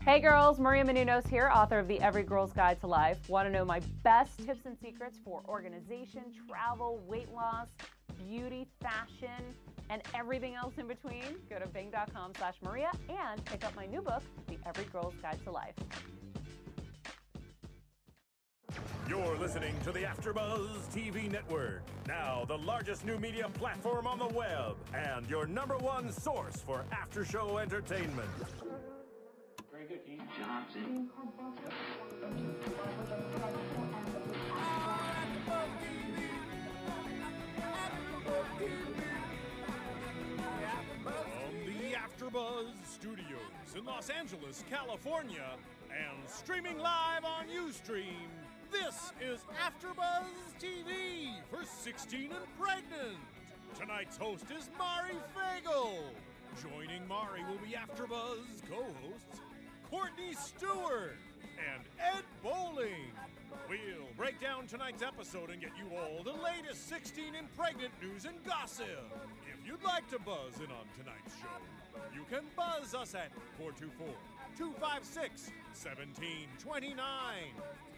Hey girls, Maria Menounos here, author of the Every Girl's Guide to Life. Want to know my best tips and secrets for organization, travel, weight loss, beauty, fashion, and everything else in between? Go to bing.com slash Maria and pick up my new book, The Every Girl's Guide to Life. You're listening to the AfterBuzz TV Network, now the largest new media platform on the web, and your number one source for after-show entertainment. From the AfterBuzz Studios in Los Angeles, California, and streaming live on UStream, this is AfterBuzz TV for 16 and Pregnant. Tonight's host is Mari Fagel. Joining Mari will be AfterBuzz co-hosts Courtney Stewart and Ed Bowling. We'll break down tonight's episode and get you all the latest 16 and pregnant news and gossip. If you'd like to buzz in on tonight's show, you can buzz us at 424 256 1729.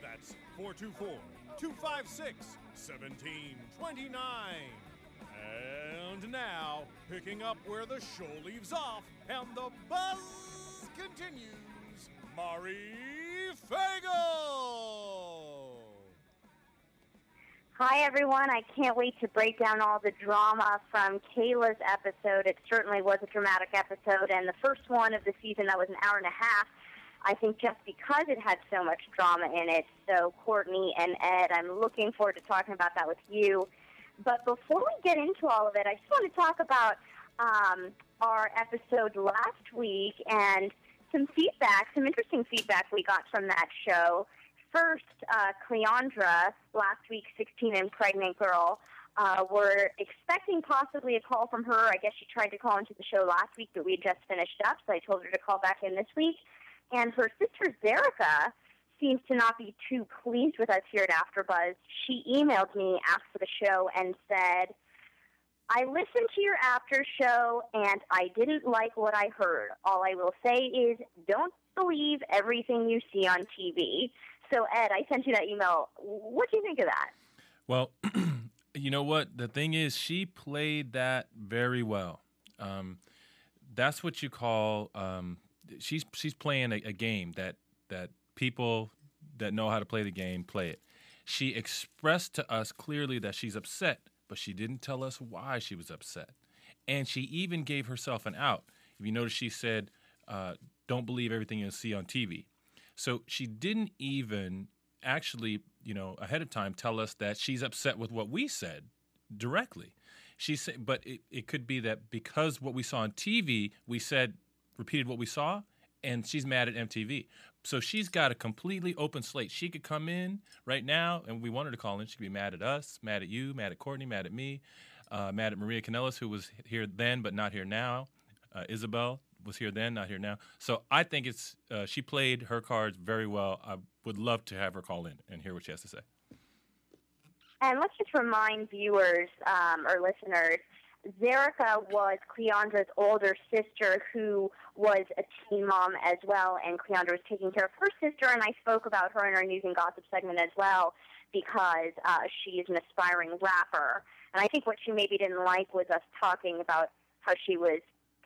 That's 424 256 1729. And now, picking up where the show leaves off and the buzz continues, Mari Fagel! Hi, everyone. I can't wait to break down all the drama from Kayla's episode. It certainly was a dramatic episode, and the first one of the season that was an hour and a half. I think just because it had so much drama in it. So, Courtney and Ed, I'm looking forward to talking about that with you. But before we get into all of it, I just want to talk about um, our episode last week and some feedback, some interesting feedback we got from that show. First, uh, Cleandra, last week's 16 and pregnant girl, uh, were expecting possibly a call from her. I guess she tried to call into the show last week, but we had just finished up, so I told her to call back in this week. And her sister, Zerica, seems to not be too pleased with us here at AfterBuzz. She emailed me after the show and said, I listened to your after show and I didn't like what I heard. All I will say is don't believe everything you see on TV. So, Ed, I sent you that email. What do you think of that? Well, you know what? The thing is, she played that very well. Um, that's what you call um, she's she's playing a, a game that that people that know how to play the game play it. She expressed to us clearly that she's upset, but she didn't tell us why she was upset. And she even gave herself an out. If you notice, she said, uh, Don't believe everything you see on TV. So she didn't even actually, you know, ahead of time tell us that she's upset with what we said directly. She said, but it, it could be that because what we saw on TV, we said, repeated what we saw, and she's mad at MTV. So she's got a completely open slate. She could come in right now, and we want her to call in. She could be mad at us, mad at you, mad at Courtney, mad at me, uh, mad at Maria Canellis, who was here then but not here now. Uh, Isabel was here then, not here now. So I think it's uh, she played her cards very well. I would love to have her call in and hear what she has to say. And let's just remind viewers um, or listeners Zerica was Cleandra's older sister who was a teen mom as well, and Cleandra was taking care of her sister, and I spoke about her in our news and gossip segment as well because uh, she is an aspiring rapper. And I think what she maybe didn't like was us talking about how she was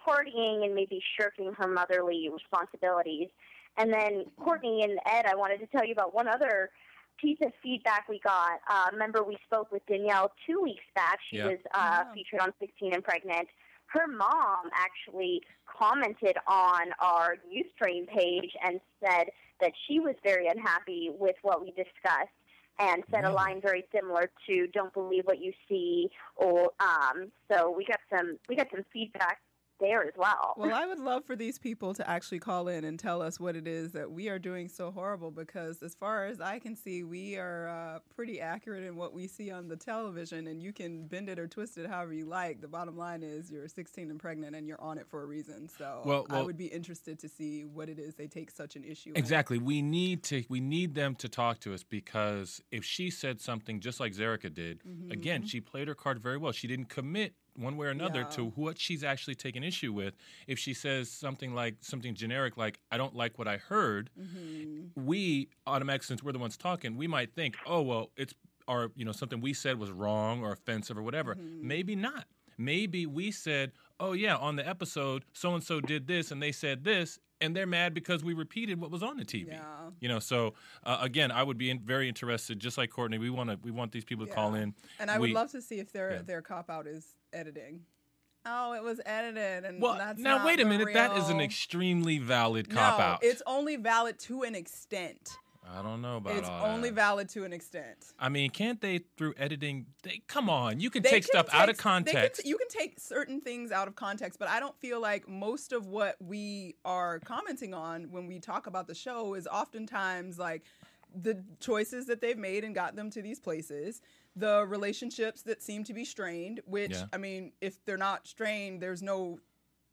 partying and maybe shirking her motherly responsibilities. And then Courtney and Ed, I wanted to tell you about one other piece of feedback we got. Uh, remember, we spoke with Danielle two weeks back. She Yeah. was uh, featured on 16 and Pregnant. Her mom actually commented on our Ustream page and said that she was very unhappy with what we discussed and said a line very similar to "Don't believe what you see." Or um, so we got some we got some feedback there as well. Well, I would love for these people to actually call in and tell us what it is that we are doing so horrible because, as far as I can see, we are uh, pretty accurate in what we see on the television, and you can bend it or twist it however you like. The bottom line is you're 16 and pregnant and you're on it for a reason. So Well- I would be interested to see what it is they take such an issue in. Exactly. We need to we need them to talk to us because if she said something just like Zerica did, again, she played her card very well. She didn't commit one way or another Yeah. to what she's actually taking issue with. If she says something like something generic like "I don't like what I heard," Mm-hmm. we automatically, since we're the ones talking, we might think, "Oh well, it's our you know something we said was wrong or offensive or whatever." Mm-hmm. Maybe not. Maybe we said, "Oh yeah, on the episode, so and so did this and they said this." And they're mad because we repeated what was on the TV. Yeah. You know, so uh, again, I would be in, very interested, just like Courtney. We want to, we want these people to call in. And I would love to see if their Yeah. their cop out is editing. Oh, it was edited, and Well, that's now wait a minute. That is an extremely valid cop no, out. it's only valid to an extent. I don't know about It's only that. valid to an extent. I mean, can't they through editing? They come on, you can They take can stuff out of take- they can context. you can take certain things out of context, but I don't feel like most of what we are commenting on when we talk about the show is oftentimes like the choices that they've made and got them to these places, the relationships that seem to be strained, which Yeah. I mean, if they're not strained, there's no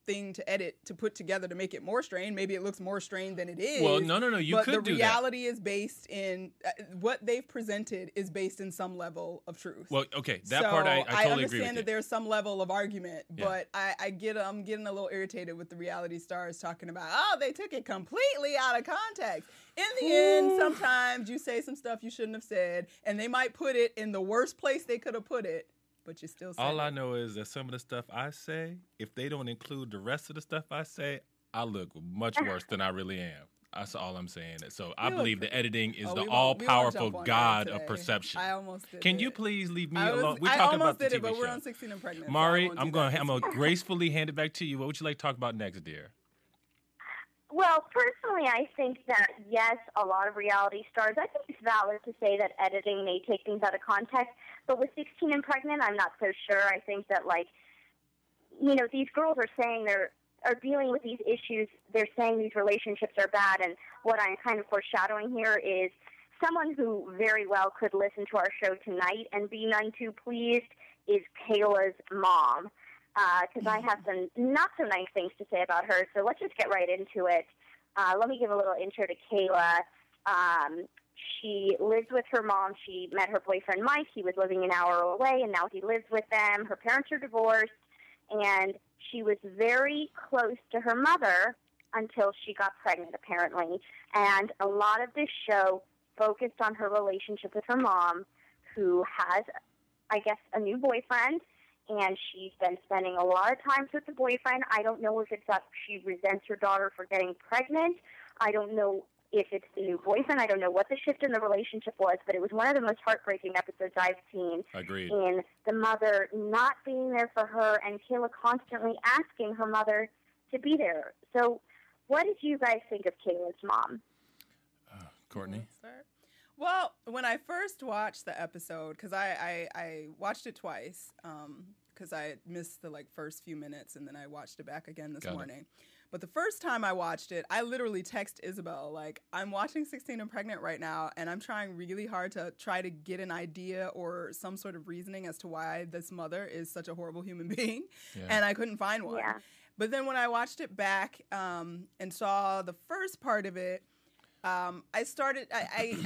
thing to edit to put together to make it more strained. Maybe it looks more strained than it is. Well, no, no, no, you but could the do that. reality is based in uh, what they've presented is based in some level of truth. well, okay, that so part I, I totally agree understand that you. there's some level of argument, Yeah. but I, I get I'm getting a little irritated with the reality stars talking about oh they took it completely out of context. In the end, sometimes you say some stuff you shouldn't have said, and they might put it in the worst place they could have put it, but you still. All it. I know is that some of the stuff I say, if they don't include the rest of the stuff I say, I look much worse than I really am. That's all I'm saying. So I You believe the editing is Oh, the all powerful jump on that God of perception. I almost did Can you please leave me was- alone? We're I talking about the did it, TV but show. we're on 16 and pregnant. Mari, won't I'm going. I'm going to gracefully hand it back to you. What would you like to talk about next, dear? Well, personally, I think that yes, a lot of reality stars. I think it's valid to say that editing may take things out of context, but with 16 and pregnant, I'm not so sure. I think that like, you know, these girls are saying they're are dealing with these issues. They're saying these relationships are bad, and what I'm kind of foreshadowing here is someone who very well could listen to our show tonight and be none too pleased is Kayla's mom because I have some not so nice things to say about her. So let's just get right into it. Uh, let me give a little intro to Kayla. Um, she lives with her mom. She met her boyfriend Mike. He was living an hour away, and now he lives with them. Her parents are divorced, and she was very close to her mother until she got pregnant, apparently. And a lot of this show focused on her relationship with her mom, who has, I guess, a new boyfriend and she's been spending a lot of time with the boyfriend. I don't know if it's that she resents her daughter for getting pregnant. I don't know if it's the new boyfriend. I don't know what the shift in the relationship was, but it was one of the most heartbreaking episodes I've seen Agreed. in the mother not being there for her and Kayla constantly asking her mother to be there. So, what did you guys think of Kayla's mom? Uh, Courtney. Let's start. Well, when I first watched the episode, because I, I I watched it twice, because I missed the like first few minutes, and then I watched it back again this Got it. morning. But the first time I watched it, I literally text Isabel like, "I'm watching 16 and Pregnant right now, and I'm trying really hard to try to get an idea or some sort of reasoning as to why this mother is such a horrible human being, Yeah. and I couldn't find one." Yeah. But then when I watched it back um, and saw the first part of it, um, I started. I, I,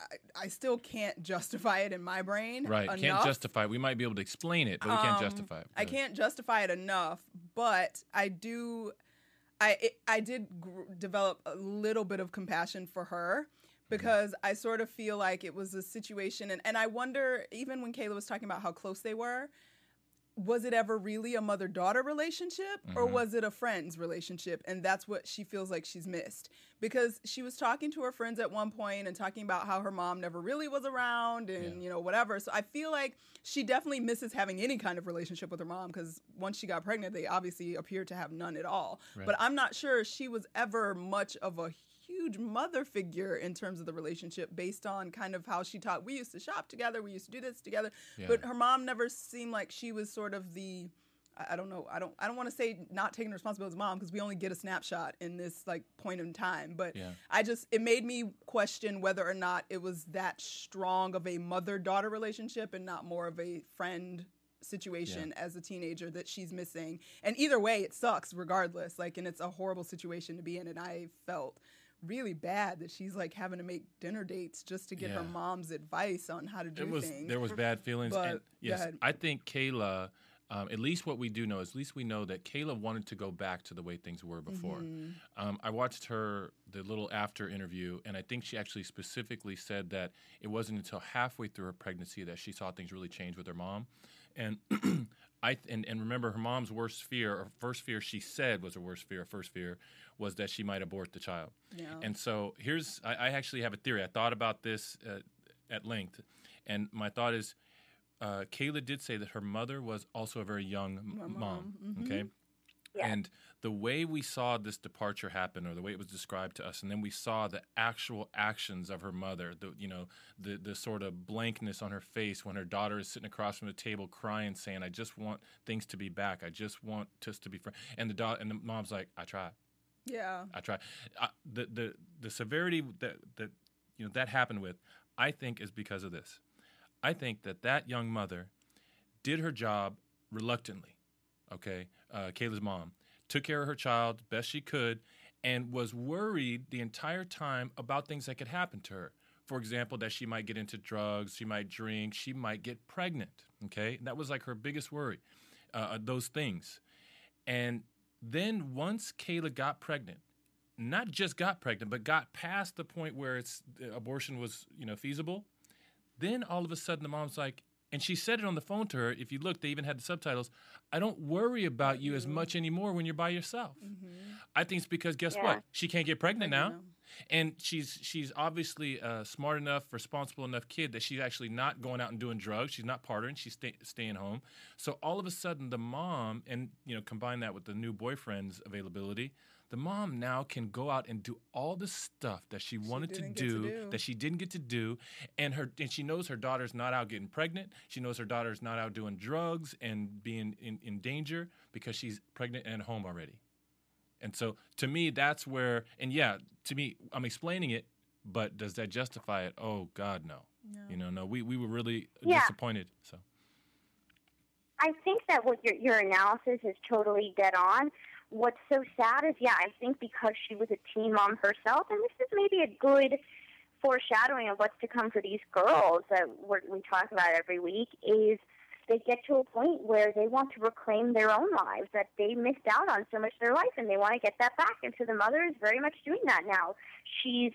I I still can't justify it in my brain. Right. Can't justify. it. We might be able to explain it, but we can't Um, justify it. I can't justify it enough, but I do. I it, I did gr- develop a little bit of compassion for her because I sort of feel like it was a situation, and and I wonder even when Kayla was talking about how close they were. Was it ever really a mother daughter relationship or Mhm. was it a friends relationship? And that's what she feels like she's missed. Because she was talking to her friends at one point and talking about how her mom never really was around and, Yeah. you know, whatever. So I feel like she definitely misses having any kind of relationship with her mom because once she got pregnant, they obviously appeared to have none at all. Right. But I'm not sure she was ever much of a huge mother figure in terms of the relationship based on kind of how she taught. We used to shop together, we used to do this together. Yeah. But her mom never seemed like she was sort of the I don't know. I don't. I don't want to say not taking responsibility as mom because we only get a snapshot in this like point in time. But Yeah. I just it made me question whether or not it was that strong of a mother daughter relationship and not more of a friend situation as a teenager that she's missing. And either way, it sucks regardless. Like, and it's a horrible situation to be in. And I felt really bad that she's like having to make dinner dates just to get her mom's advice on how to do it was things. there was bad feelings But- and yes i think kayla um, at least what we do know is at least we know that Kayla wanted to go back to the way things were before. Mm-hmm. Um, I watched her the little after interview, and I think she actually specifically said that it wasn't until halfway through her pregnancy that she saw things really change with her mom. And I and, and remember her mom's worst fear or first fear she said was her worst fear, first fear was that she might abort the child. Yeah. And so here's I, I actually have a theory. I thought about this uh, at length, and my thought is uh, Kayla did say that her mother was also a very young m- mom. Okay. Yeah. And the way we saw this departure happen, or the way it was described to us, and then we saw the actual actions of her mother, the you know the the sort of blankness on her face when her daughter is sitting across from the table crying, saying, "I just want things to be back. I just want us to be friends." And the da- and the mom's like, "I tried. Yeah. I tried." Uh, the the the severity that that you know that happened with, I think, is because of this. I think that that young mother did her job reluctantly. Okay, uh, Kayla's mom took care of her child best she could, and was worried the entire time about things that could happen to her. For example, that she might get into drugs, she might drink, she might get pregnant. Okay, that was like her biggest worry. Uh, those things, and then once Kayla got pregnant, not just got pregnant, but got past the point where it's abortion was you know feasible. Then all of a sudden the mom's like, and she said it on the phone to her. If you look, they even had the subtitles. I don't worry about you as much anymore when you're by yourself. I think it's because guess Yeah. what? She can't get pregnant now. Pregnant And she's she's obviously a smart enough, responsible enough kid that she's actually not going out and doing drugs. She's not partying. She's stay, staying home. So all of a sudden, the mom and you know combine that with the new boyfriend's availability, the mom now can go out and do all the stuff that she wanted to didn't to do, do. that she didn't get to do, and her and she knows her daughter's not out getting pregnant. She knows her daughter's not out doing drugs and being in, in danger because she's pregnant and at home already. And so to me, that's where, and yeah, to me, I'm explaining it, but does that justify it? Oh God, no. You know, no, we, we were really Yeah. disappointed. So I think that what your your analysis is totally dead on. What's so sad is, yeah, I think because she was a teen mom herself, and this is maybe a good foreshadowing of what's to come for these girls that we're, we talk about every week, is they get to a point where they want to reclaim their own lives, that they missed out on so much of their life, and they want to get that back. And so the mother is very much doing that now. She's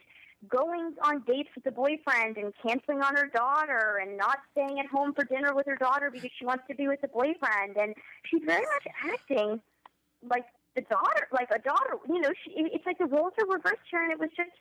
going on dates with the boyfriend and canceling on her daughter and not staying at home for dinner with her daughter because she wants to be with the boyfriend and she's very much acting like the daughter like a daughter you know she it's like the roles are reversed here and it was just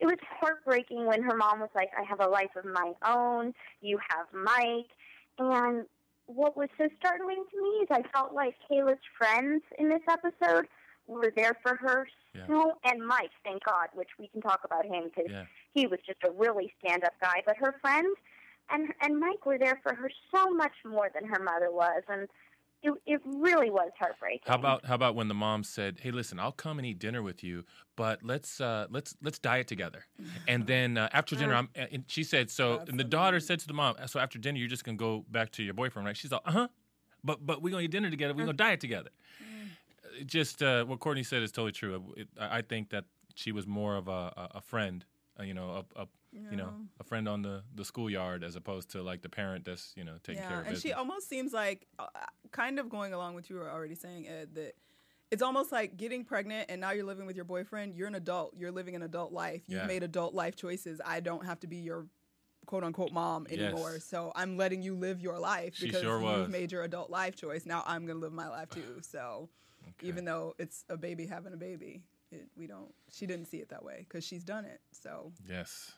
it was heartbreaking when her mom was like i have a life of my own you have mike and what was so startling to me is i felt like kayla's friends in this episode were there for her Yeah. so and mike thank god which we can talk about him because yeah, he was just a really stand up guy. But her friends and and Mike were there for her so much more than her mother was, and it it really was heartbreaking. how about how about when the mom said, "Hey, listen, I'll come and eat dinner with you, but let's uh, let's let's diet together." And then uh, after dinner, I'm, and she said, "So," and the daughter said to the mom, "So after dinner, you're just gonna go back to your boyfriend, right?" She's like, "Uh huh." But but we're gonna eat dinner together. We're gonna diet together. Just uh, what Courtney said is totally true. It, I I think that she was more of a, a friend, uh, you know, a, a you know, a friend on the, the schoolyard as opposed to like the parent that's you know taking care of. Yeah, and she almost seems like, uh, kind of going along with you were already saying, Ed, that it's almost like getting pregnant and now you're living with your boyfriend. You're an adult. You're living an adult life. You've Yeah. made adult life choices. I don't have to be your quote unquote mom anymore. Yes. So I'm letting you live your life because sure you've made your adult life choice. Now I'm gonna live my life too. So even though it's a baby having a baby, it, we don't. She didn't see it that way because she's done it. So yes.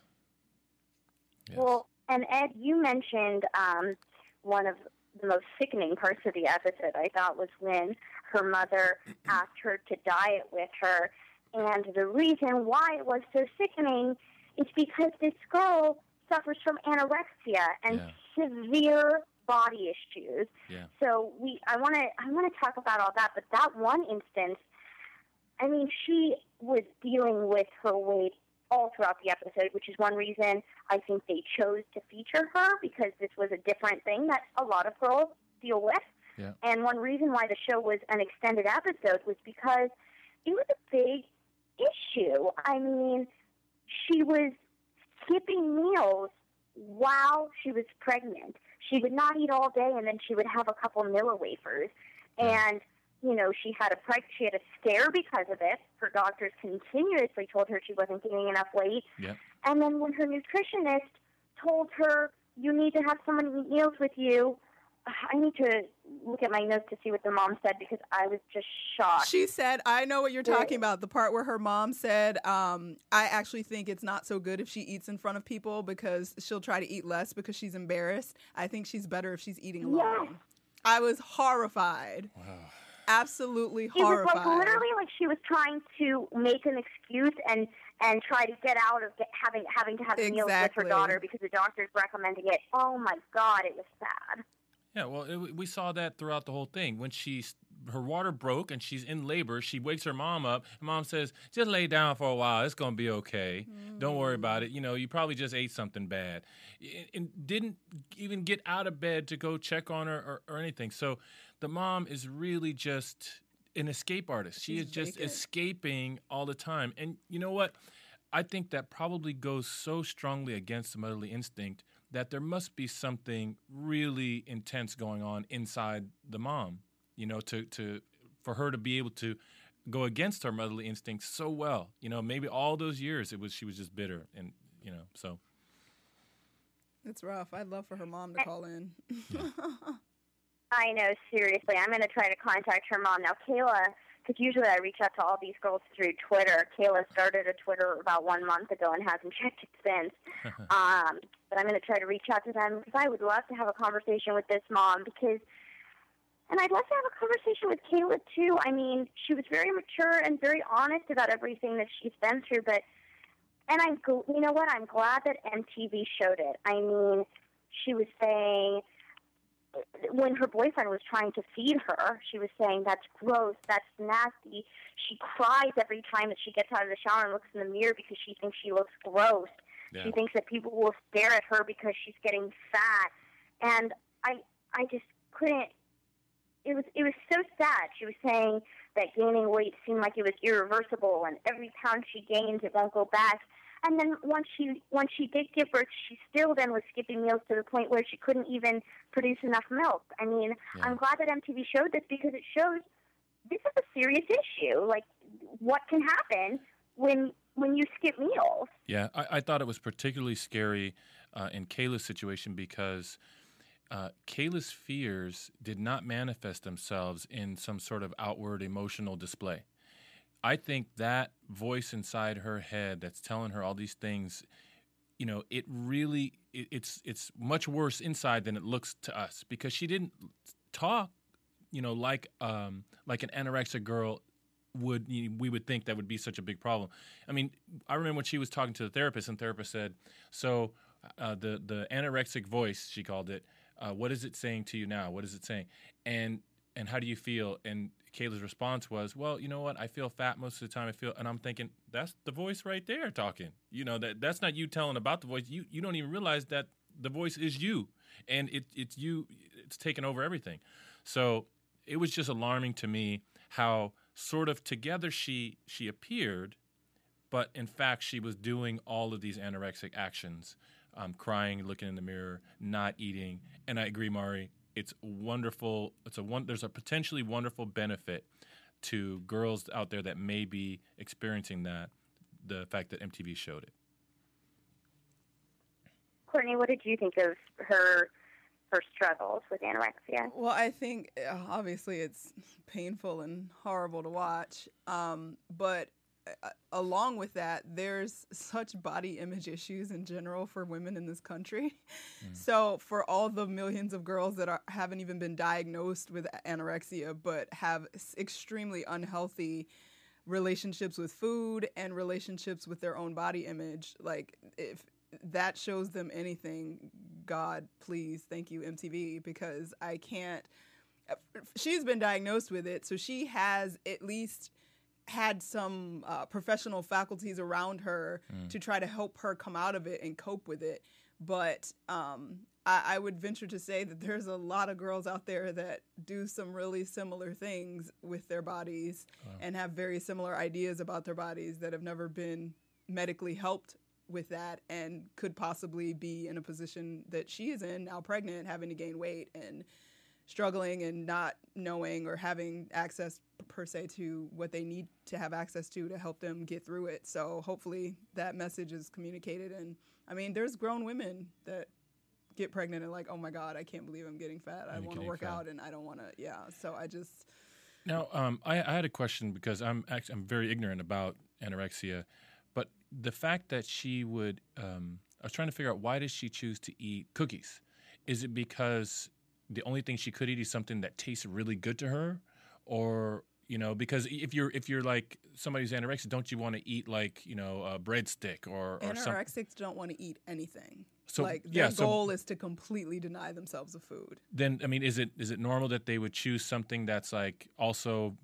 Yes. Well, and Ed, you mentioned um, one of the most sickening parts of the episode. I thought was when her mother asked her to diet with her, and the reason why it was so sickening is because this girl suffers from anorexia and severe body issues. Yeah. So we, I want to, I want to talk about all that. But that one instance, I mean, she was dealing with her weight all throughout the episode, which is one reason I think they chose to feature her because this was a different thing that a lot of girls deal with. Yeah. And one reason why the show was an extended episode was because it was a big issue. I mean, she was skipping meals while she was pregnant. she would not eat all day, and then she would have a couple Nilla wafers, and you know she had a preg- she had a scare because of it. Her doctors continuously told her she wasn't gaining enough weight, Yep. and then when her nutritionist told her you need to have someone eat meals with you, I need to look at my notes to see what the mom said because I was just shocked. She said, I know what you're talking about. The part where her mom said, um, I actually think it's not so good if she eats in front of people because she'll try to eat less because she's embarrassed. I think she's better if she's eating alone. Yes. I was horrified. Wow. Absolutely it was like literally like she was trying to make an excuse and and try to get out of get, having having to have meals with her daughter because the doctor's recommending it. Oh my god, it was sad. Yeah, well, it, we saw that throughout the whole thing. When she's her water broke and she's in labor, she wakes her mom up. And mom says, "Just lay down for a while. It's gonna be okay. Don't worry about it. You know, you probably just ate something bad." And- And didn't even get out of bed to go check on her or, or anything. So the mom is really just an escape artist. She She's is just vacant. escaping all the time. And you know what? I think that probably goes so strongly against the motherly instinct that there must be something really intense going on inside the mom, you know, to to for her to be able to go against her motherly instincts so well. You know, maybe all those years it was she was just bitter and you know, so It's rough. I'd love for her mom to call in. I know, seriously. I'm going to try to contact her mom now. Kayla, because usually I reach out to all these girls through Twitter. Kayla started a Twitter about one month ago and hasn't checked it since. um, but I'm going to try to reach out to them because I would love to have a conversation with this mom because, and I'd love to have a conversation with Kayla too. I mean, she was very mature and very honest about everything that she's been through, but. And I'm, you know what? I'm glad that MTV showed it. I mean, she was saying when her boyfriend was trying to feed her, she was saying, That's gross, that's nasty. She cries every time that she gets out of the shower and looks in the mirror because she thinks she looks gross. yeah. She thinks that people will stare at her because she's getting fat. And I I just couldn't it was it was so sad. She was saying that gaining weight seemed like it was irreversible and every pound she gains it won't go back. And then once she once she did give birth, she still then was skipping meals to the point where she couldn't even produce enough milk. I mean, Yeah. I'm glad that MTV showed this because it shows this is a serious issue. Like what can happen when when you skip meals. Yeah, I, I thought it was particularly scary uh, in Kayla's situation because uh, Kayla's fears did not manifest themselves in some sort of outward emotional display. I think that voice inside her head that's telling her all these things, you know, it really it, it's it's much worse inside than it looks to us because she didn't talk, you know, like um like an anorexic girl would we would think that would be such a big problem. I mean, I remember when she was talking to the therapist, and the therapist said, "So uh, the the anorexic voice, she called it. Uh, what is it saying to you now? What is it saying? And and how do you feel?" And Kayla's response was, "Well, you know what? I feel fat most of the time. I feel." And I'm thinking, "That's the voice right there talking. You know that that's not you telling about the voice. You you don't even realize that the voice is you, and it it's you. It's taken over everything. So it was just alarming to me how sort of together she she appeared, but in fact she was doing all of these anorexic actions, um, crying, looking in the mirror, not eating. And I agree, Mari. It's wonderful. It's a one. There's a potentially wonderful benefit to girls out there that may be experiencing that. The fact that MTV showed it. Courtney, what did you think of her her struggles with anorexia? Well, I think uh, obviously it's painful and horrible to watch. Um, but Uh, along with that, there's such body image issues in general for women in this country. Mm. So for all the millions of girls that are, haven't even been diagnosed with anorexia, but have extremely unhealthy relationships with food and relationships with their own body image, like if that shows them anything, God, please, thank you, MTV, because I can't. Uh, she's been diagnosed with it, so she has at least had some uh, professional faculties around her to try to help her come out of it and cope with it. But um, I, I would venture to say that there's a lot of girls out there that do some really similar things with their bodies and have very similar ideas about their bodies that have never been medically helped with that and could possibly be in a position that she is in now pregnant having to gain weight and struggling and not knowing or having access per se to what they need to have access to to help them get through it so hopefully that message is communicated and i mean there's grown women that get pregnant and like oh my god i can't believe i'm getting fat i want to work fat. out and i don't want to yeah so i just Now, um, I, I had a question because I'm actually I'm very ignorant about anorexia, but the fact that she would, um, I was trying to figure out why does she choose to eat cookies? Is it because the only thing she could eat is something that tastes really good to her, or you know, because if you're if you're like somebody who's anorexic, don't you want to eat like you know a breadstick or or something? anorexics don't want to eat anything So like their yeah, so goal is to completely deny themselves of food then I mean, is it is it normal that they would choose something that's like also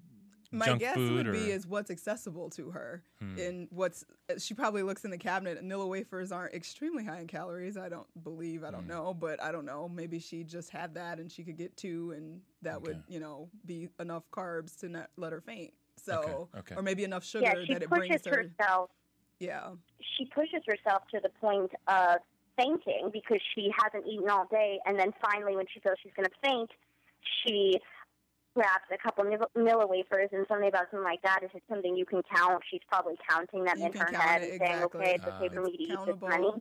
my junk guess food would or be is what's accessible to her Hmm. and what's she probably looks in the cabinet and Nilla wafers aren't extremely high in calories i don't believe i don't Hmm. know but i don't know maybe she just had that and she could get two and that would you know be enough carbs to not let her faint so okay. or maybe enough sugar Yeah, she that it brings pushes her herself. yeah She pushes herself to the point of fainting because she hasn't eaten all day, and then finally, when she feels she's going to faint, she grabs a couple Mil- Miller wafers and something about something like that. Is it something you can count? She's probably counting them You in her head and saying, exactly. "Okay, it's Ah. okay for me to eat this money."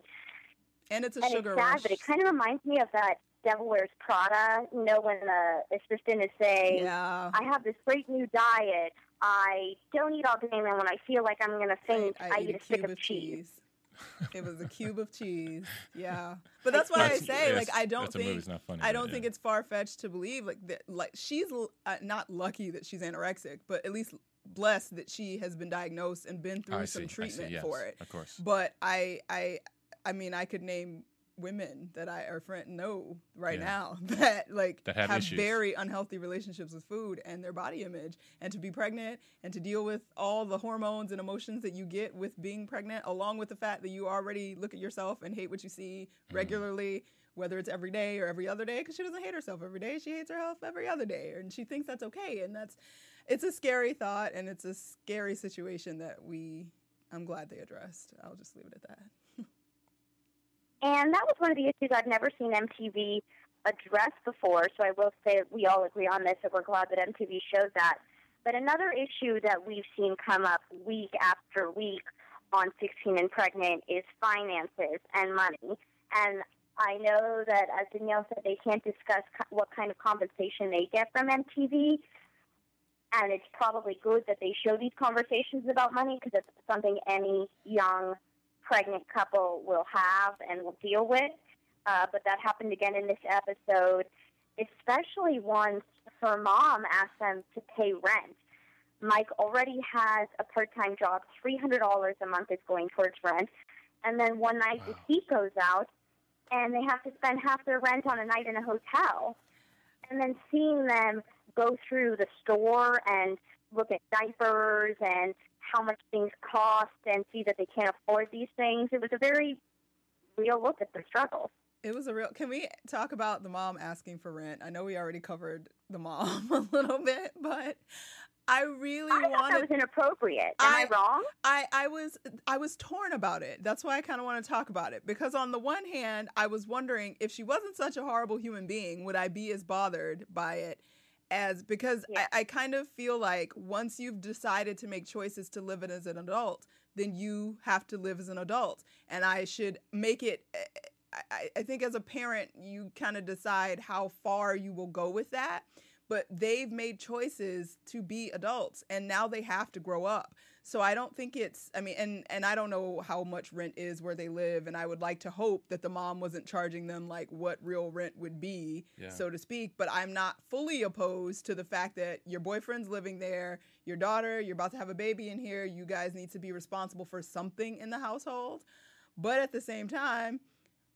and it's a and sugar it's sad, rush but it kind of reminds me of that Devil Wears Prada. You know, when the assistant is saying, yeah "I have this great new diet. I don't eat all day, and when I feel like I'm going to faint, I, eat a stick cube of cheese." It was a cube of cheese. Yeah, but that's why I say yes, like I don't that's a movie, think it's not funny, I don't yeah. think it's far fetched to believe like that. Like she's l- uh, not lucky that she's anorexic, but at least blessed that she has been diagnosed and been through see, I some see, treatment yes, for it. Of course. But I I I mean I could name women that I or friend know right Yeah. now that like That have issues. very unhealthy relationships with food and their body image and to be pregnant and to deal with all the hormones and emotions that you get with being pregnant along with the fact that you already look at yourself and hate what you see Mm-hmm. regularly whether it's every day or every other day because she doesn't hate herself every day she hates herself every other day and she thinks that's okay and that's it's a scary thought and it's a scary situation that we i'm glad they addressed i'll just leave it at that And that was one of the issues I've never seen MTV address before. So I will say we all agree on this, that we're glad that MTV showed that. But another issue that we've seen come up week after week on 16 and Pregnant is finances and money. And I know that, as Danielle said, they can't discuss what kind of compensation they get from MTV. And it's probably good that they show these conversations about money because it's something any young pregnant couple will have and will deal with. Uh, but that happened again in this episode, especially once her mom asked them to pay rent. Mike already has a part time job, $300 a month is going towards rent. And then one night the heat goes out, and they have to spend half their rent on a night in a hotel. And then seeing them go through the store and look at diapers and how much things cost and see that they can't afford these things. It was a very real look at their struggles. It was a real. Can we talk about the mom asking for rent? I know we already covered the mom a little bit, but I really I thought that wanted. was inappropriate. Am I, I- wrong? I I was I was torn about it. That's why I kind of want to talk about it because on the one hand, I was wondering if she wasn't such a horrible human being, would I be as bothered by it as because Yeah. I, I kind of feel like once you've decided to make choices to live it as an adult, then you have to live as an adult, and I should make it. Eh, eh, I, I think as a parent, you kind of decide how far you will go with that. But they've made choices to be adults, and now they have to grow up. So I don't think it's. I mean, and and I don't know how much rent is where they live, and I would like to hope that the mom wasn't charging them like what real rent would be, Yeah. so to speak. But I'm not fully opposed to the fact that your boyfriend's living there, your daughter, you're about to have a baby in here. You guys need to be responsible for something in the household. But at the same time,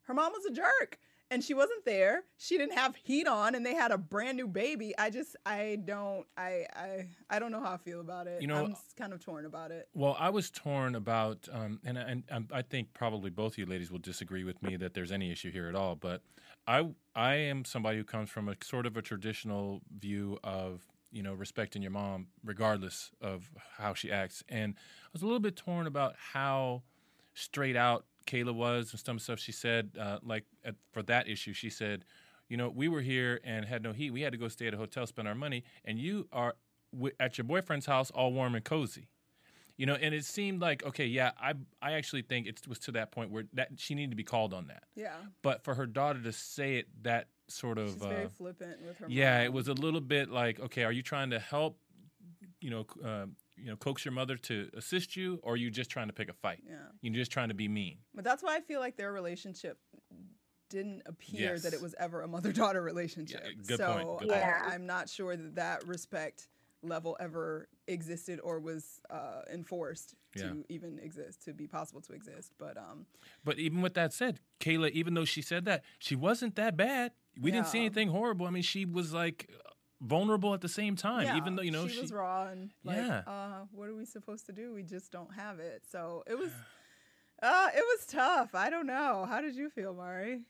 her mom was a jerk and she wasn't there. She didn't have heat on and they had a brand new baby. I just i don't i i i don't know how i feel about it. You know, i'm kind of torn about it. Well, I was torn about, um, and, and and I think probably both of you ladies will disagree with me that there's any issue here at all. But I I am somebody who comes from a sort of a traditional view of you know respecting your mom regardless of how she acts, and I was a little bit torn about how straight out Kayla was and some stuff she said, uh, like at, for that issue, she said, you know, we were here and had no heat. We had to go stay at a hotel, spend our money, and you are w- at your boyfriend's house, all warm and cozy. You know, and it seemed like okay, yeah, I I actually think it was to that point where that she needed to be called on that. Yeah. But for her daughter to say it that sort of She's very uh, flippant with her. yeah, mom. it was a little bit like, okay, are you trying to help, you know, uh, you know, coax your mother to assist you, or are you just trying to pick a fight? Yeah. You're just trying to be mean. But that's why I feel like their relationship didn't appear that it was ever a mother daughter relationship. good so point, good point. I, i'm not sure that that respect level ever existed or was uh, enforced to Yeah. even exist, to be possible to exist. But um, But even with that said, Kayla, even though she said that, she wasn't that bad. We didn't see anything horrible. I mean, she was like vulnerable at the same time, yeah, even though you know she, she. was raw and like, Yeah. uh, what are we supposed to do? We just don't have it. So it was, uh, it was tough. I don't know. How did you feel, Mari?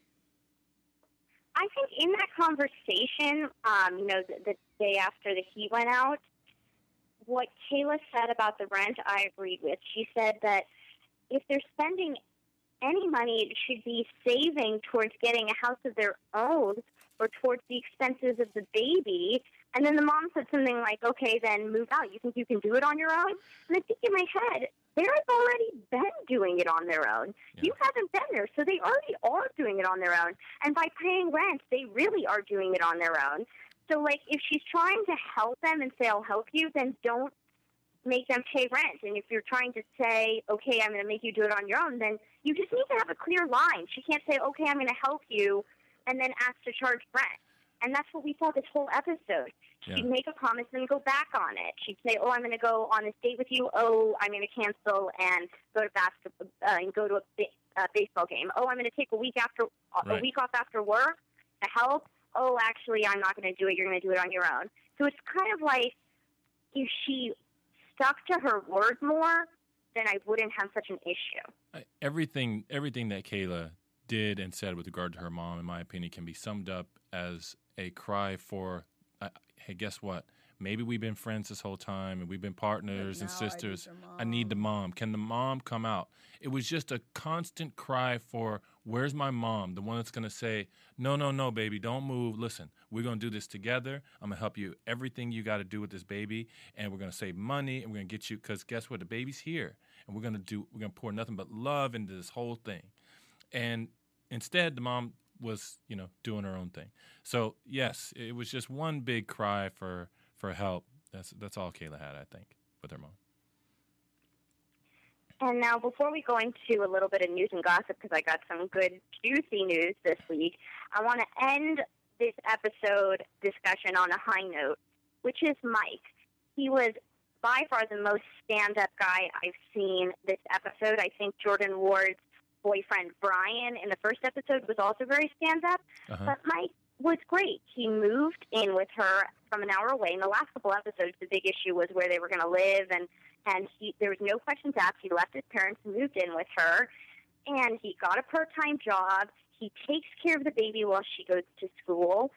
I think in that conversation, um, you know, the, the day after the heat went out, what Kayla said about the rent, I agreed with. She said that if they're spending any money, it should be saving towards getting a house of their own or towards the expenses of the baby. And then the mom said something like, okay, then move out. You think you can do it on your own? And I think in my head, they've already been doing it on their own. Yeah. You haven't been there, so they already are doing it on their own. And by paying rent, they really are doing it on their own. So, like, if she's trying to help them and say, I'll help you, then don't make them pay rent. And if you're trying to say, okay, I'm going to make you do it on your own, then you just need to have a clear line. She can't say, okay, I'm going to help you, and then ask to charge rent. And that's what we saw this whole episode. She'd Yeah. make a promise and then go back on it. She'd say, "Oh, I'm going to go on this date with you. Oh, I'm going to cancel and go to basketball uh, and go to a ba- uh, baseball game. Oh, I'm going to take a week after a week off after work to help. Oh, actually, I'm not going to do it. You're going to do it on your own." So it's kind of like if she stuck to her word more, then I wouldn't have such an issue. Everything everything that Kayla did and said with regard to her mom, in my opinion, can be summed up as a cry for, uh, hey, guess what? Maybe we've been friends this whole time and we've been partners and now I need sisters. I need the mom. mom. Can the mom come out? It was just a constant cry for, where's my mom? The one that's going to say, no, no, no, baby, don't move. Listen, we're going to do this together. I'm going to help you everything you got to do with this baby. And we're going to save money and we're going to get you, because guess what? The baby's here. And we're going to do, we're going to pour nothing but love into this whole thing. And instead, the mom was, you know, doing her own thing. So yes, it was just one big cry for for help. That's that's all Kayla had, I think, with her mom. And now, before we go into a little bit of news and gossip, because I got some good, juicy news this week, I want to end this episode discussion on a high note, which is Mike. He was by far the most stand up guy I've seen this episode. I think Jordan Ward's boyfriend, Brian, in the first episode was also very stand up. Uh-huh. But Mike was great. He moved in with her from an hour away. In the last couple episodes, the big issue was where they were going to live, and and he there was no questions asked. He left his parents and moved in with her, and he got a part time job. He takes care of the baby while she goes to school,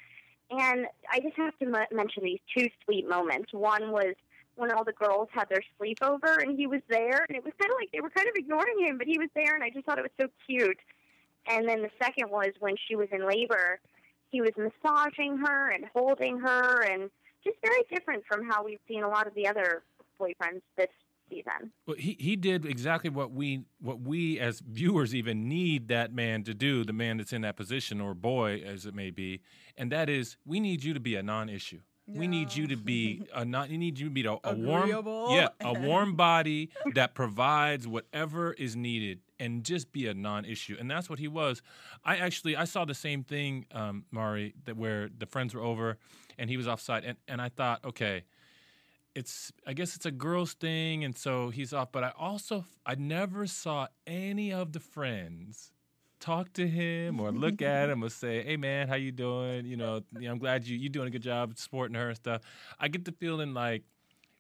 and I just have to m- mention these two sweet moments. One was when all the girls had their sleepover, and he was there, and it was kind of like they were kind of ignoring him, but he was there, and I just thought it was so cute. And then the second was when she was in labor, he was massaging her and holding her, and just very different from how we've seen a lot of the other boyfriends this season. Well, he he did exactly what we what we as viewers even need that man to do, the man that's in that position or boy as it may be, and that is we need you to be a non-issue. We need you to be a not. You need you to be a, a warm, yeah, a warm body that provides whatever is needed, and just be a non-issue. And that's what he was. I actually I saw the same thing, um, Mari, that where the friends were over, and he was offside, and and I thought, okay, it's I guess it's a girls thing, and so he's off. But I also I never saw any of the friends talk to him or look at him or say, "Hey man, how you doing? You know, I'm glad you you doing a good job supporting her and stuff." I get the feeling like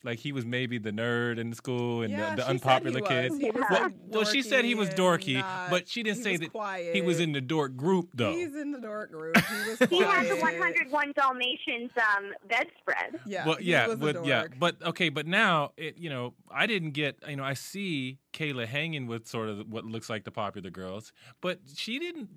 like he was maybe the nerd in the school and Yeah, the, the she said unpopular he kid. was. He Well, like, well, she said he was dorky dorky, and but she didn't say that was he was in the dork group though. He's in the dork group. He was He had the 101 Dalmatians um, bedspread. Yeah, well, he yeah, was a but yeah, but okay, but now it, you know, I didn't get, you know, I see Kayla hanging with sort of what looks like the popular girls, but she didn't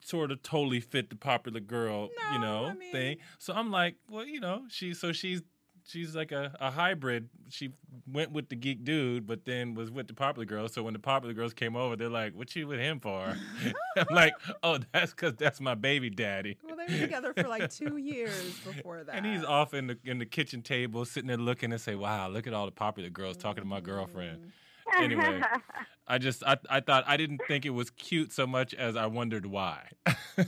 sort of totally fit the popular girl, you know, I mean- thing. So I'm like, well, you know, she, so she's. She's like a, a hybrid. She went with the geek dude, but then was with the popular girls. So when the popular girls came over, they're like, "What you with him for?" I'm like, "Oh, that's because that's my baby daddy." Well, they were together for like two years before that. And he's off in the in the kitchen table, sitting there looking and say, "Wow, look at all the popular girls talking to my girlfriend." Mm. Anyway, I just I I thought I didn't think it was cute so much as I wondered why. It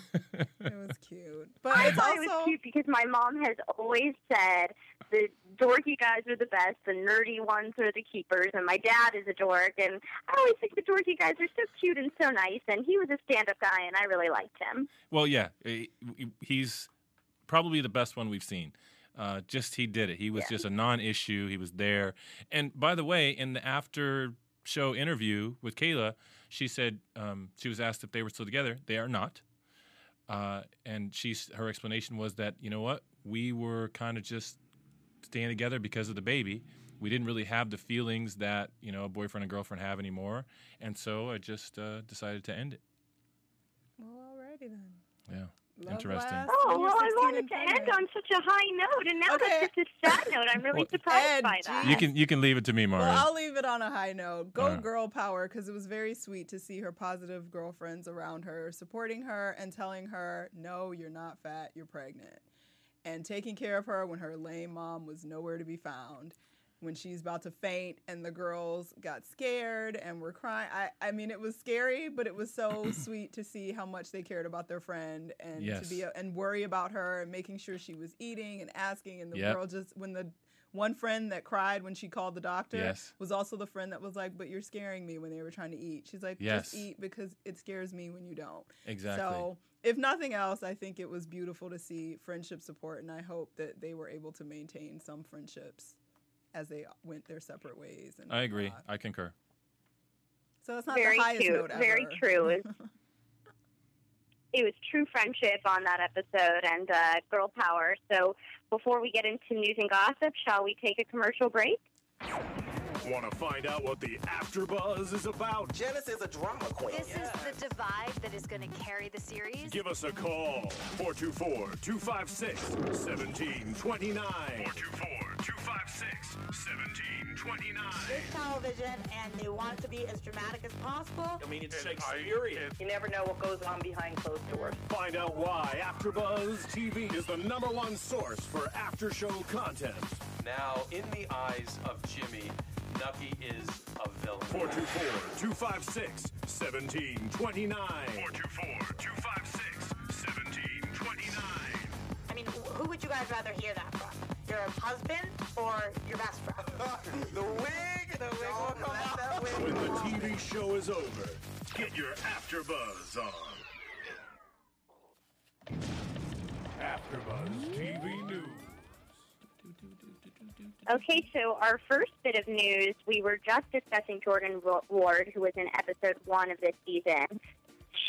was cute, but I it's thought also it was cute because my mom has always said the dorky guys are the best, the nerdy ones are the keepers, and my dad is a dork, and I always think the dorky guys are so cute and so nice, and he was a stand-up guy, and I really liked him. well, yeah, he's probably the best one we've seen. Uh, just he did it. He was Yeah. just a non-issue. He was there. And by the way, in the after show interview with Kayla, she said um, she was asked if they were still together. They are not. Uh, and she's her explanation was that you know what we were kind of just staying together because of the baby. We didn't really have the feelings that you know a boyfriend and girlfriend have anymore, and so I just uh, decided to end it. well, alrighty then. Yeah. Love Interesting. lasts Oh, well, I wanted and to end on such a high note, and now Okay. that's just a sad note. I'm really Well, surprised Ed, by that. You can you can leave it to me, Mario. Well, I'll leave it on a high note. Go Uh. girl power because it was very sweet to see her positive girlfriends around her, supporting her and telling her, "No, you're not fat. You're pregnant," and taking care of her when her lame mom was nowhere to be found. When she's about to faint and the girls got scared and were crying. I, I mean, it was scary, but it was so sweet to see how much they cared about their friend and Yes. to be and worry about her and making sure she was eating and asking. And the Yep. girl just when the one friend that cried when she called the doctor Yes. was also the friend that was like, "But you're scaring me when they were trying to eat." She's like, Yes. "Just eat because it scares me when you don't." exactly. So, if nothing else, I think it was beautiful to see friendship support, and I hope that they were able to maintain some friendships as they went their separate ways. And I agree. whatnot. I concur. So it's not Very the highest cute, note ever. very true. It's- it was true friendship on that episode and uh, girl power. So before we get into news and gossip, shall we take a commercial break? Want to find out what the AfterBuzz is about? Janice is a drama queen. This is the divide that is going to carry the series. Give us a call. 424-256-1729. 424-256-1729. It's television and they want it to be as dramatic as possible. I mean, it's Shakespearean. You never know what goes on behind closed doors. Find out why AfterBuzz TV is the number one source for after-show content. Now, in the eyes of Jimmy, Nucky is a villain. 424-256-1729. 424-256-1729. I mean, who would you guys rather hear that from? Your husband or your best friend? the wig! The wig will come out. When the TV show is over, get your AfterBuzz on. AfterBuzz TV News. Okay, so our first bit of news, we were just discussing Jordan Ward, who was in episode one of this season.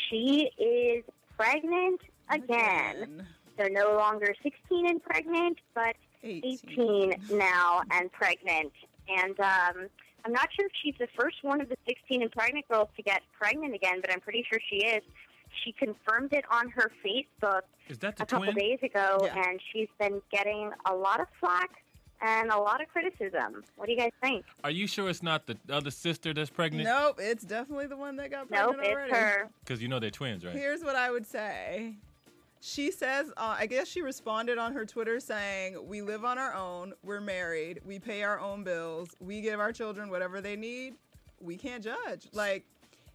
She is pregnant again. So no longer 16 and pregnant, but 18 now and pregnant. And um, I'm not sure if she's the first one of the 16 and pregnant girls to get pregnant again, but I'm pretty sure she is. She confirmed it on her Facebook Is that the a couple twin? days ago, Yeah. and she's been getting a lot of flack and a lot of criticism. What do you guys think? Are you sure it's not the other sister that's pregnant? Nope, it's definitely the one that got Nope, pregnant already. it's her. Because you know they're twins, right? Here's what I would say. She says, uh, I guess she responded on her Twitter saying, We live on our own. We're married. We pay our own bills. We give our children whatever they need. We can't judge. Like,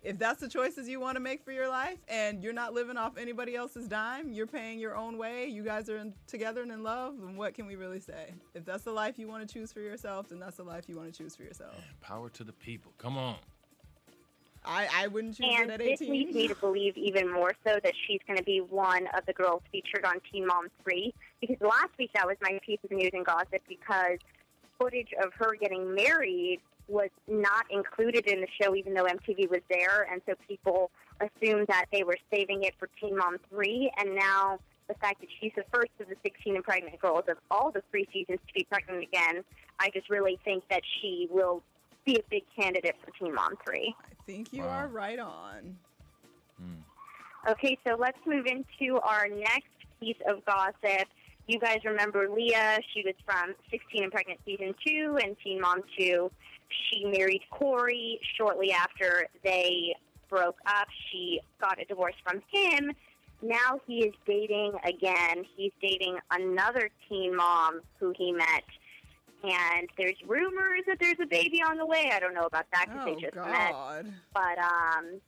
if that's the choices you want to make for your life and you're not living off anybody else's dime, you're paying your own way, you guys are in, together and in love, then what can we really say? If that's the life you want to choose for yourself, then that's the life you want to choose for yourself. Power to the people. Come on. I, I wouldn't choose And it at this leads me to believe even more so that she's going to be one of the girls featured on Teen Mom 3. Because last week that was my piece of news and gossip because footage of her getting married was not included in the show, even though MTV was there, and so people assumed that they were saving it for Teen Mom 3, and now the fact that she's the first of the 16 and pregnant girls of all the three seasons to be pregnant again, I just really think that she will be a big candidate for Teen Mom 3. I think you Wow. are right on. Hmm. Okay, so let's move into our next piece of gossip. You guys remember Leah? She was from 16 and Pregnant season two and Teen Mom 2. She married Corey shortly after they broke up. She got a divorce from him. Now he is dating again. He's dating another teen mom who he met. And there's rumors that there's a baby on the way. I don't know about that because Oh they just met. God. But um,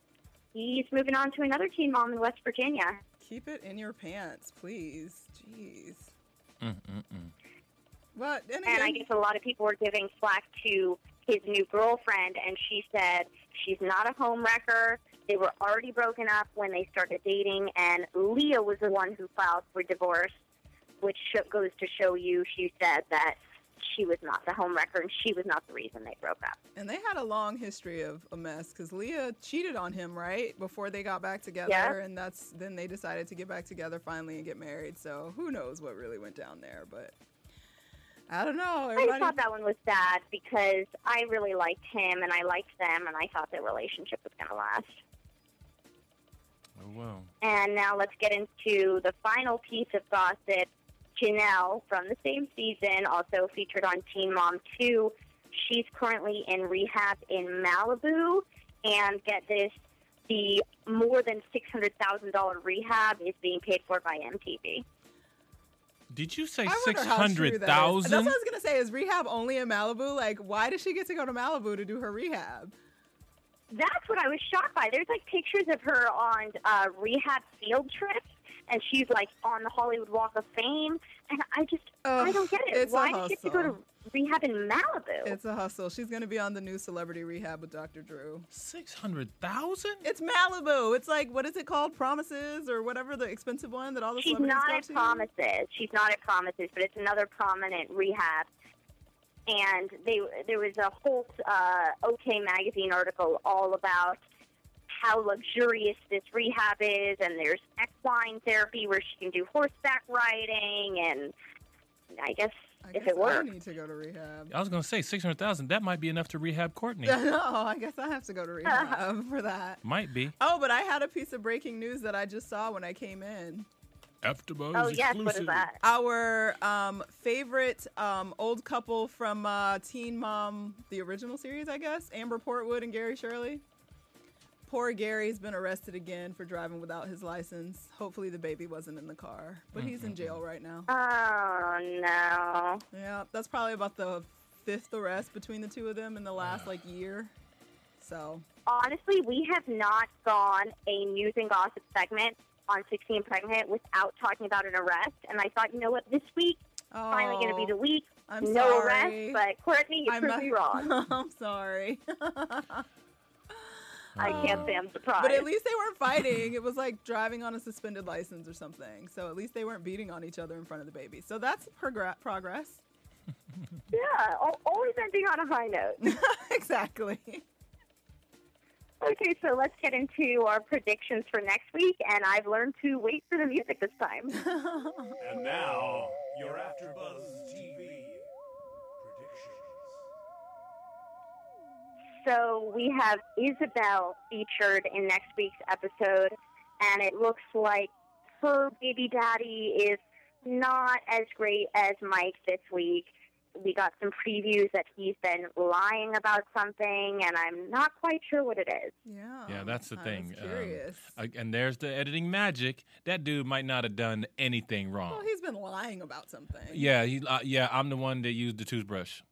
he's moving on to another teen mom in West Virginia. Keep it in your pants, please. Jeez. Mm-mm-mm. But and And I guess a lot of people were giving slack to his new girlfriend, and she said she's not a home wrecker. They were already broken up when they started dating, and Leah was the one who filed for divorce, which sho goes to show you, she said, that she was not the home wrecker and she was not the reason they broke up. and they had a long history of a mess because Leah cheated on him right before they got back together, Yeah. and that's then they decided to get back together finally and get married. So who knows what really went down there? But I don't know. I Everybody, thought that one was sad because I really liked him and I liked them, and I thought their relationship was going to last. Oh well. And now let's get into the final piece of gossip. Jenelle from the same season, also featured on Teen Mom 2. She's currently in rehab in Malibu. And get this, the more than $600,000 rehab is being paid for by MTV. Did you say I wonder six how true hundred that is. That's what I was gonna say. Is rehab only in Malibu? Like, why does she get to go to Malibu to do her rehab? That's what I was shocked by. There's like pictures of her on uh, rehab field trips, and she's like on the Hollywood Walk of Fame. And I just, I don't get it. it's a Why did she have to go to hustle. rehab in Malibu? It's a hustle. She's gonna be on the new Celebrity Rehab with Dr. Drew. Six hundred thousand? It's Malibu. It's like what is it called? Promises or whatever the expensive one that all the She's celebrities not at? Promises. She's not at Promises, but it's another prominent rehab. And they there was a whole uh, OK Magazine article all about how luxurious this rehab is, and there's equine therapy where she can do horseback riding, and I guess I if guess it I need to go to rehab. I was gonna say six hundred thousand. That might be enough to rehab Courtney. no, I guess I have to go to rehab for that. might be. Oh, but I had a piece of breaking news that I just saw when I came in. AfterBuzz Oh yes, what is exclusive. that? Our um, favorite um, old couple from uh, Teen Mom, the original series, I guess, Amber Portwood and Gary Shirley. Poor Gary's been arrested again for driving without his license. Hopefully, the baby wasn't in the car, but he's in jail right now. Oh no! Yeah, that's probably about the fifth arrest between the two of them in the last like year. So Honestly, we have not gone a news and gossip segment on 16 Pregnant without talking about an arrest. And I thought, you know what, this week finally going to be Oh, the week. I'm no sorry. arrest, but Courtney, you I'm proved not- me wrong. I'm sorry. I can't say I'm um, surprised. But at least they weren't fighting. It was like driving on a suspended license or something. So at least they weren't beating on each other in front of the baby. So that's progr- progress. yeah, al- always ending on a high note. exactly. okay, so let's get into our predictions for next week. And I've learned to wait for the music this time. And now, your AfterBuzz TV So we have Isabel featured in next week's episode, and it looks like her baby daddy is not as great as Mike this week. We got some previews that he's been lying about something, and I'm not quite sure what it is. Yeah. Yeah, that's the I thing. was Um, curious. Uh, and there's the editing magic. That dude might not have done anything wrong. well, he's been lying about something. yeah, he. Uh, yeah, I'm the one that used the toothbrush.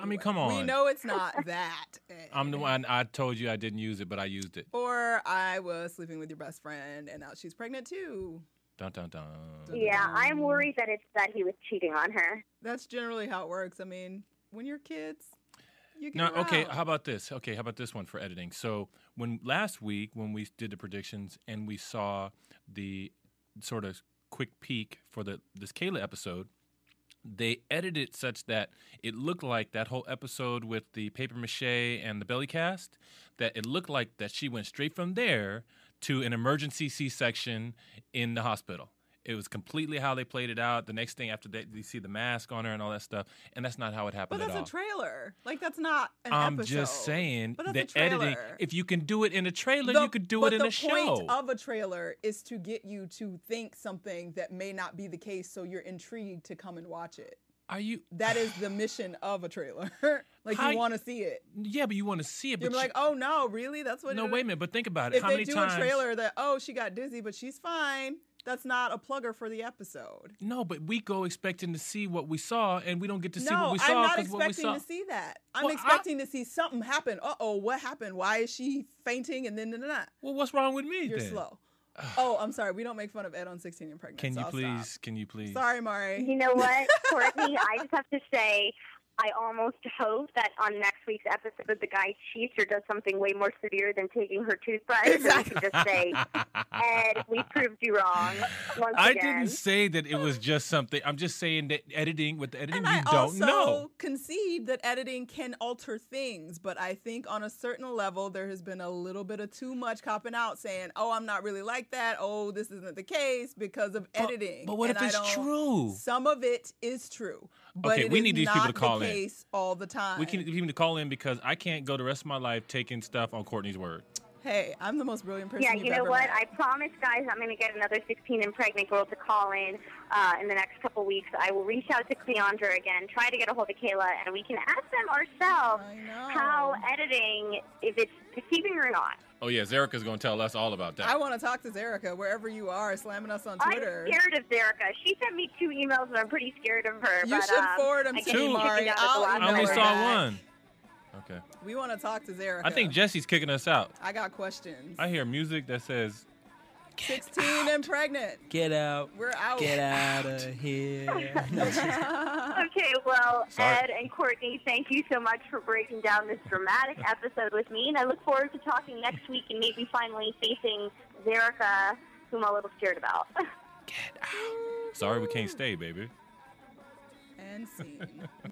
I mean, come on. We know it's not that. I'm the one. I told you I didn't use it, but I used it. Or I was sleeping with your best friend and now she's pregnant too. Dun dun dun. Yeah, I'm worried that it's that he was cheating on her. That's generally how it works. I mean, when you're kids, you get No, okay. How about this? Okay, how about this one for editing? So when last week when we did the predictions and we saw the sort of quick peek for the this Kayla episode, they edited it such that it looked like that whole episode with the paper mache and the belly cast that it looked like that she went straight from there to an emergency c-section in the hospital it was completely how they played it out the next thing after that you see the mask on her and all that stuff and that's not how it happened. But that's at a all trailer. Like that's not an i'm episode. just saying But the editing if you can do it in a trailer The- you could do it in a show point of a trailer is to get you to think something that may not be the case, so you're intrigued to come and watch it. are you That is the mission of a trailer. like How- you want to see it. yeah but you want to see it You're but you- like, oh no, really? That's what. no it wait a minute but think about it If how they many do times a trailer that oh she got dizzy but she's fine, that's not a plugger for the episode. No, but we go expecting to see what we saw, and we don't get to see no, what we saw I'm saw not because what we expecting saw. to see that. I'm Well, I- expecting to see something happen. Uh oh, what happened? Why is she fainting? And then, then, then, Well, what's wrong with me you're then? slow. oh, I'm sorry. We don't make fun of Ed on 16 and pregnant. Can so you I'll please? stop. Can you please? Sorry, Mari. You know what, Courtney? I just have to say, I almost hope that on next week's episode, the guy cheats or does something way more severe than taking her toothbrush. Exactly. So we can just say, Ed, we proved you wrong once I again. didn't say that it was just something. I'm just saying that editing with the editing, And you I don't also know. concede that editing can alter things, but I think on a certain level there has been a little bit of too much copping out saying, "Oh, I'm not really like that. Oh, this isn't the case because of editing." but what And if I it's true? Some of it is true, but Okay, we need these people to call the in. all the time. We need can even call in because I can't go the rest of my life taking stuff on Courtney's word. Hey, I'm the most brilliant person Yeah, you've you know ever what? met. I promise, guys, I'm going to get another 16 and pregnant girl to call in uh, in the next couple weeks. I will reach out to Cleandra again, try to get a hold of Kayla, and we can ask them ourselves how editing, if it's deceiving or not. Oh yeah, Zerica's gonna tell us all about that. I want to talk to Zerica wherever you are, slamming us on Twitter. I'm scared of Zerica. She sent me two emails, and I'm pretty scared of her. You but, should um, forward 'em I to guess me, Mari. kicking out at the I'll last I only email minute. her saw back. one. Okay. We want to talk to Zerica. I think Jesse's kicking us out. I got questions. I hear music that says 16 and pregnant. Get out. We're out. Get out of here. Okay, well, Sorry. Ed and Courtney, thank you so much for breaking down this dramatic episode with me, and I look forward to talking next week and maybe finally facing Zerica, who I'm a little scared about. Get out. Sorry we can't stay, baby. And scene.